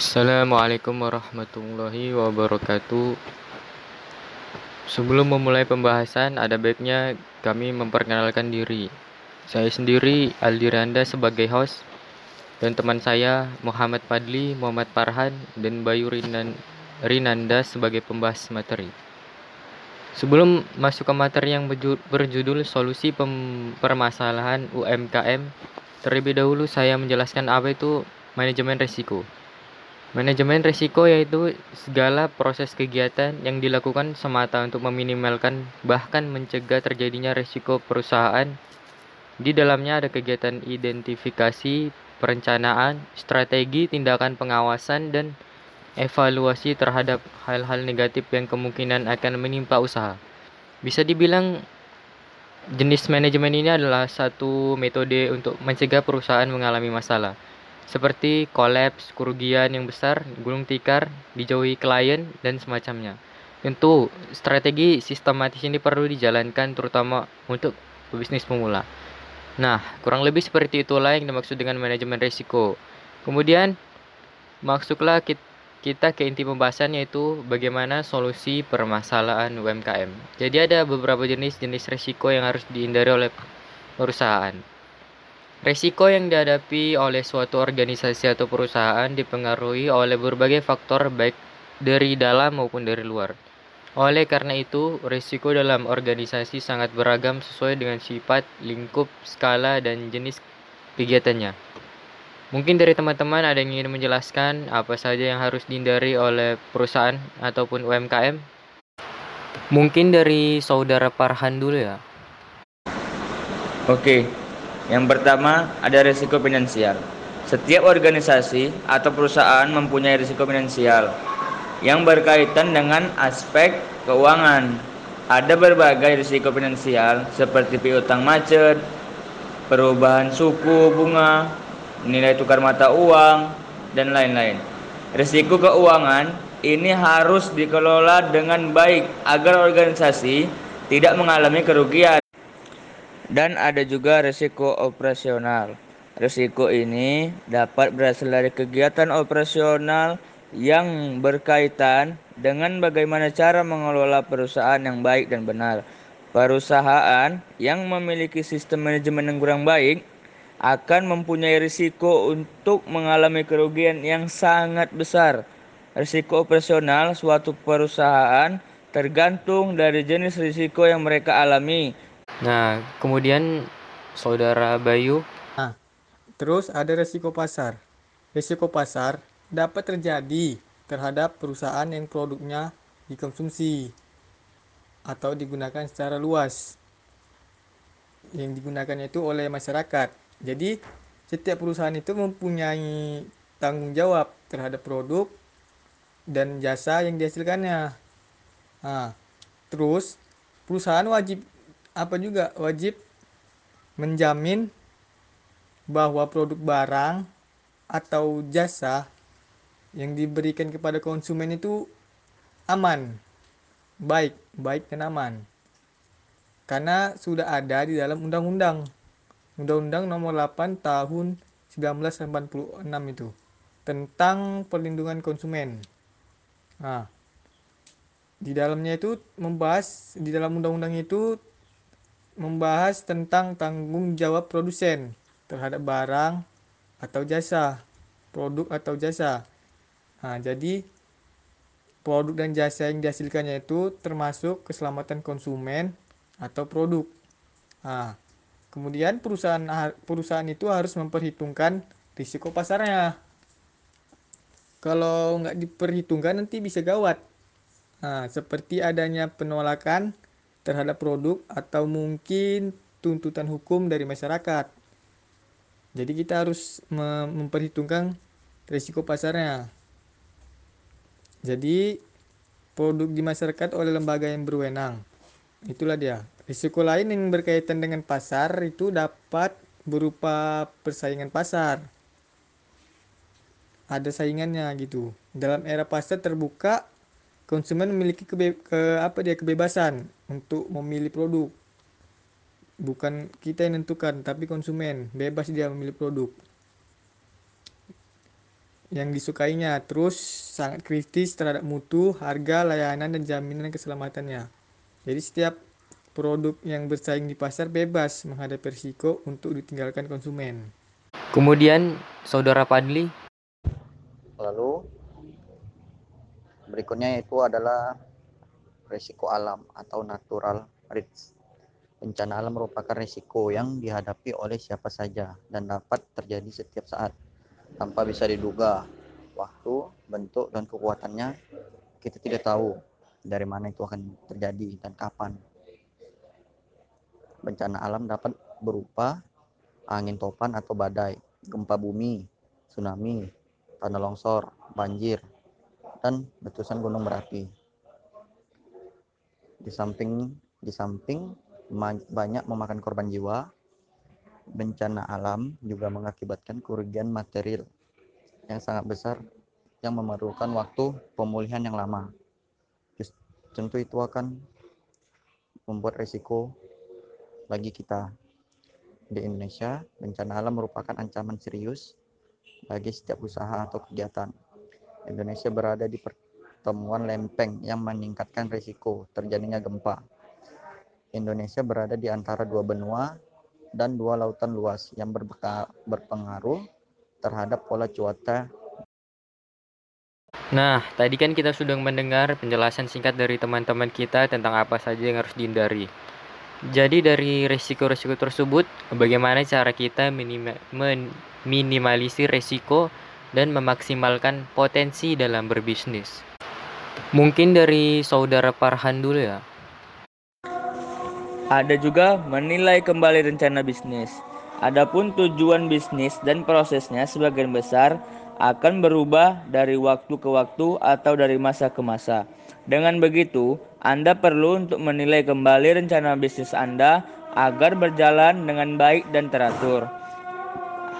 Assalamualaikum warahmatullahi wabarakatuh. Sebelum memulai pembahasan, ada baiknya kami memperkenalkan diri. Saya sendiri Aldi Randa sebagai host dan teman saya Muhammad Padli, Muhammad Farhan, dan Bayu Rinan Rinanda sebagai pembahas materi. Sebelum masuk ke materi yang berjudul solusi permasalahan UMKM, terlebih dahulu saya menjelaskan apa itu manajemen risiko. Manajemen risiko yaitu segala proses kegiatan yang dilakukan semata untuk meminimalkan bahkan mencegah terjadinya risiko perusahaan. Di dalamnya ada kegiatan identifikasi, perencanaan, strategi, tindakan pengawasan, dan evaluasi terhadap hal-hal negatif yang kemungkinan akan menimpa usaha. Bisa dibilang jenis manajemen ini adalah satu metode untuk mencegah perusahaan mengalami masalah seperti kolaps, kerugian yang besar, gulung tikar, dijauhi klien, dan semacamnya. Tentu, strategi sistematis ini perlu dijalankan terutama untuk bisnis pemula. Nah, kurang lebih seperti itulah yang dimaksud dengan manajemen risiko. Kemudian, masuklah kita ke inti pembahasan yaitu bagaimana solusi permasalahan UMKM. Jadi ada beberapa jenis-jenis risiko yang harus dihindari oleh perusahaan. Resiko yang dihadapi oleh suatu organisasi atau perusahaan dipengaruhi oleh berbagai faktor baik dari dalam maupun dari luar. Oleh karena itu, risiko dalam organisasi sangat beragam sesuai dengan sifat, lingkup, skala, dan jenis kegiatannya. Mungkin dari teman-teman ada yang ingin menjelaskan apa saja yang harus dihindari oleh perusahaan ataupun UMKM? Mungkin dari saudara Parhan dulu ya. Oke, yang pertama, ada risiko finansial. Setiap organisasi atau perusahaan mempunyai risiko finansial yang berkaitan dengan aspek keuangan. Ada berbagai risiko finansial seperti piutang macet, perubahan suku bunga, nilai tukar mata uang, dan lain-lain. Risiko keuangan ini harus dikelola dengan baik agar organisasi tidak mengalami kerugian dan ada juga risiko operasional. Risiko ini dapat berasal dari kegiatan operasional yang berkaitan dengan bagaimana cara mengelola perusahaan yang baik dan benar. Perusahaan yang memiliki sistem manajemen yang kurang baik akan mempunyai risiko untuk mengalami kerugian yang sangat besar. Risiko operasional suatu perusahaan tergantung dari jenis risiko yang mereka alami Nah, kemudian saudara Bayu. Nah, terus ada resiko pasar. Resiko pasar dapat terjadi terhadap perusahaan yang produknya dikonsumsi atau digunakan secara luas. Yang digunakannya itu oleh masyarakat. Jadi, setiap perusahaan itu mempunyai tanggung jawab terhadap produk dan jasa yang dihasilkannya. Nah, terus perusahaan wajib apa juga wajib menjamin bahwa produk barang atau jasa yang diberikan kepada konsumen itu aman, baik, baik dan aman. Karena sudah ada di dalam undang-undang. Undang-Undang Nomor 8 Tahun 1986 itu tentang perlindungan konsumen. Nah, di dalamnya itu membahas di dalam undang-undang itu membahas tentang tanggung jawab produsen terhadap barang atau jasa, produk atau jasa. Nah, jadi produk dan jasa yang dihasilkannya itu termasuk keselamatan konsumen atau produk. Nah, kemudian perusahaan perusahaan itu harus memperhitungkan risiko pasarnya. Kalau nggak diperhitungkan nanti bisa gawat. Nah, seperti adanya penolakan terhadap produk atau mungkin tuntutan hukum dari masyarakat. Jadi kita harus memperhitungkan risiko pasarnya. Jadi produk di masyarakat oleh lembaga yang berwenang. Itulah dia. Risiko lain yang berkaitan dengan pasar itu dapat berupa persaingan pasar. Ada saingannya gitu. Dalam era pasar terbuka, konsumen memiliki kebe ke apa dia kebebasan untuk memilih produk bukan kita yang menentukan tapi konsumen bebas dia memilih produk yang disukainya, terus sangat kritis terhadap mutu, harga, layanan, dan jaminan keselamatannya. Jadi setiap produk yang bersaing di pasar bebas menghadapi risiko untuk ditinggalkan konsumen. Kemudian, Saudara Padli. Lalu, berikutnya itu adalah risiko alam atau natural risk. Bencana alam merupakan risiko yang dihadapi oleh siapa saja dan dapat terjadi setiap saat tanpa bisa diduga waktu, bentuk, dan kekuatannya kita tidak tahu dari mana itu akan terjadi dan kapan. Bencana alam dapat berupa angin topan atau badai, gempa bumi, tsunami, tanah longsor, banjir, dan letusan gunung berapi. Di samping di samping banyak memakan korban jiwa, bencana alam juga mengakibatkan kerugian material yang sangat besar yang memerlukan waktu pemulihan yang lama. Tentu itu akan membuat risiko bagi kita. Di Indonesia, bencana alam merupakan ancaman serius bagi setiap usaha atau kegiatan. Indonesia berada di pertemuan lempeng yang meningkatkan risiko terjadinya gempa, Indonesia berada di antara dua benua dan dua lautan luas yang berpengaruh terhadap pola cuaca. Nah, tadi kan kita sudah mendengar penjelasan singkat dari teman-teman kita tentang apa saja yang harus dihindari. Jadi dari risiko-risiko tersebut, bagaimana cara kita meminimalisir risiko dan memaksimalkan potensi dalam berbisnis? Mungkin dari saudara Parhan dulu ya. Ada juga menilai kembali rencana bisnis. Adapun tujuan bisnis dan prosesnya sebagian besar akan berubah dari waktu ke waktu atau dari masa ke masa. Dengan begitu, Anda perlu untuk menilai kembali rencana bisnis Anda agar berjalan dengan baik dan teratur.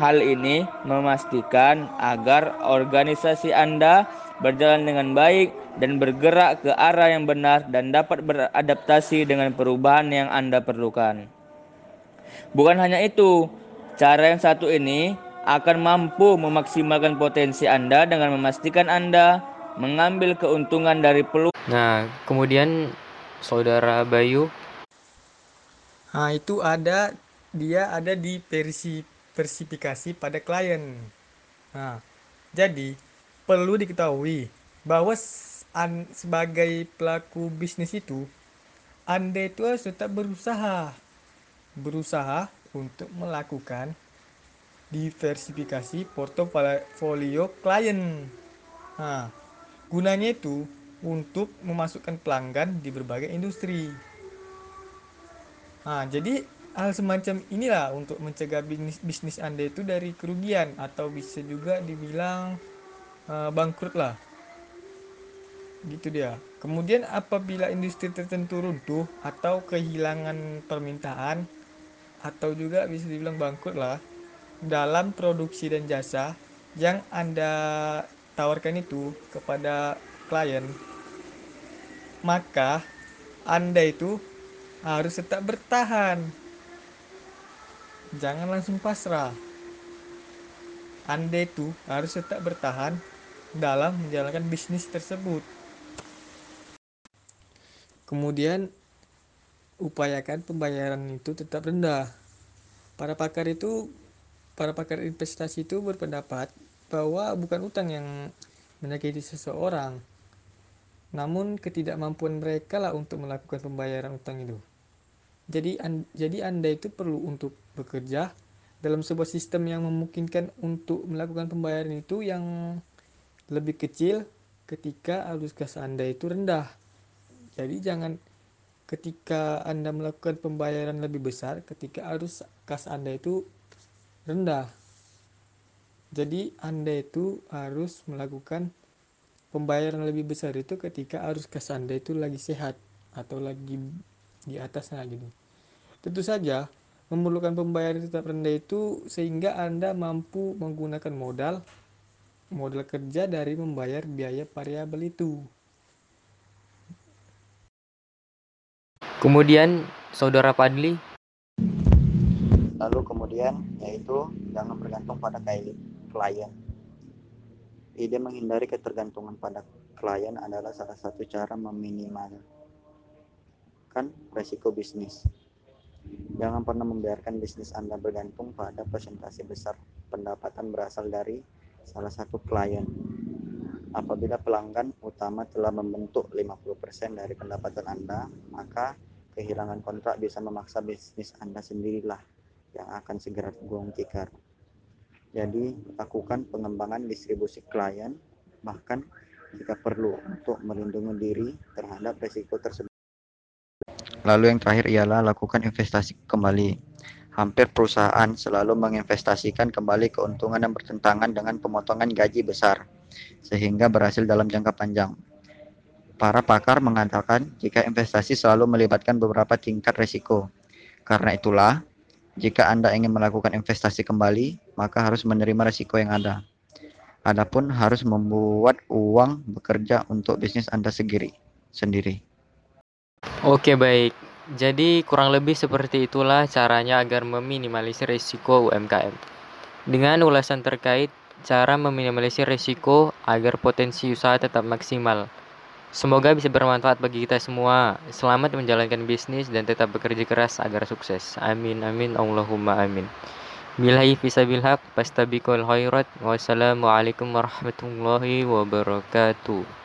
Hal ini memastikan agar organisasi Anda berjalan dengan baik dan bergerak ke arah yang benar dan dapat beradaptasi dengan perubahan yang Anda perlukan. Bukan hanya itu, cara yang satu ini akan mampu memaksimalkan potensi Anda dengan memastikan Anda mengambil keuntungan dari peluang. Nah, kemudian saudara Bayu. Nah, itu ada dia ada di versi versifikasi pada klien. Nah, jadi perlu diketahui bahwa sebagai pelaku bisnis itu Anda itu harus tetap berusaha berusaha untuk melakukan diversifikasi portofolio klien. Nah, gunanya itu untuk memasukkan pelanggan di berbagai industri. Nah, jadi hal semacam inilah untuk mencegah bisnis bisnis Anda itu dari kerugian atau bisa juga dibilang uh, bangkrut lah. Gitu dia. Kemudian apabila industri tertentu runtuh atau kehilangan permintaan atau juga bisa dibilang bangkrut lah dalam produksi dan jasa yang anda tawarkan itu kepada klien maka anda itu harus tetap bertahan jangan langsung pasrah anda itu harus tetap bertahan dalam menjalankan bisnis tersebut. Kemudian upayakan pembayaran itu tetap rendah. Para pakar itu para pakar investasi itu berpendapat bahwa bukan utang yang menyakiti seseorang, namun ketidakmampuan mereka lah untuk melakukan pembayaran utang itu. Jadi an, jadi Anda itu perlu untuk bekerja dalam sebuah sistem yang memungkinkan untuk melakukan pembayaran itu yang lebih kecil ketika arus gas Anda itu rendah. Jadi jangan ketika Anda melakukan pembayaran lebih besar ketika arus kas Anda itu rendah. Jadi Anda itu harus melakukan pembayaran lebih besar itu ketika arus kas Anda itu lagi sehat atau lagi di atasnya gitu. Tentu saja memerlukan pembayaran tetap rendah itu sehingga Anda mampu menggunakan modal modal kerja dari membayar biaya variabel itu. Kemudian, Saudara Padli. Lalu kemudian yaitu jangan bergantung pada klien. ide menghindari ketergantungan pada klien adalah salah satu cara meminimalkan resiko bisnis. Jangan pernah membiarkan bisnis Anda bergantung pada presentasi besar pendapatan berasal dari salah satu klien. Apabila pelanggan utama telah membentuk 50% dari pendapatan Anda, maka kehilangan kontrak bisa memaksa bisnis Anda sendirilah yang akan segera gulung tikar. Jadi, lakukan pengembangan distribusi klien, bahkan jika perlu untuk melindungi diri terhadap risiko tersebut. Lalu yang terakhir ialah lakukan investasi kembali. Hampir perusahaan selalu menginvestasikan kembali keuntungan yang bertentangan dengan pemotongan gaji besar, sehingga berhasil dalam jangka panjang. Para pakar mengatakan jika investasi selalu melibatkan beberapa tingkat risiko. Karena itulah, jika Anda ingin melakukan investasi kembali, maka harus menerima risiko yang ada. Adapun harus membuat uang bekerja untuk bisnis Anda sendiri. sendiri. Oke, baik. Jadi kurang lebih seperti itulah caranya agar meminimalisir risiko UMKM. Dengan ulasan terkait cara meminimalisir risiko agar potensi usaha tetap maksimal. Semoga bisa bermanfaat bagi kita semua. Selamat menjalankan bisnis dan tetap bekerja keras agar sukses. Amin amin Allahumma amin. Bilahi fisabil haq, pastabiqul khairat. Wassalamualaikum warahmatullahi wabarakatuh.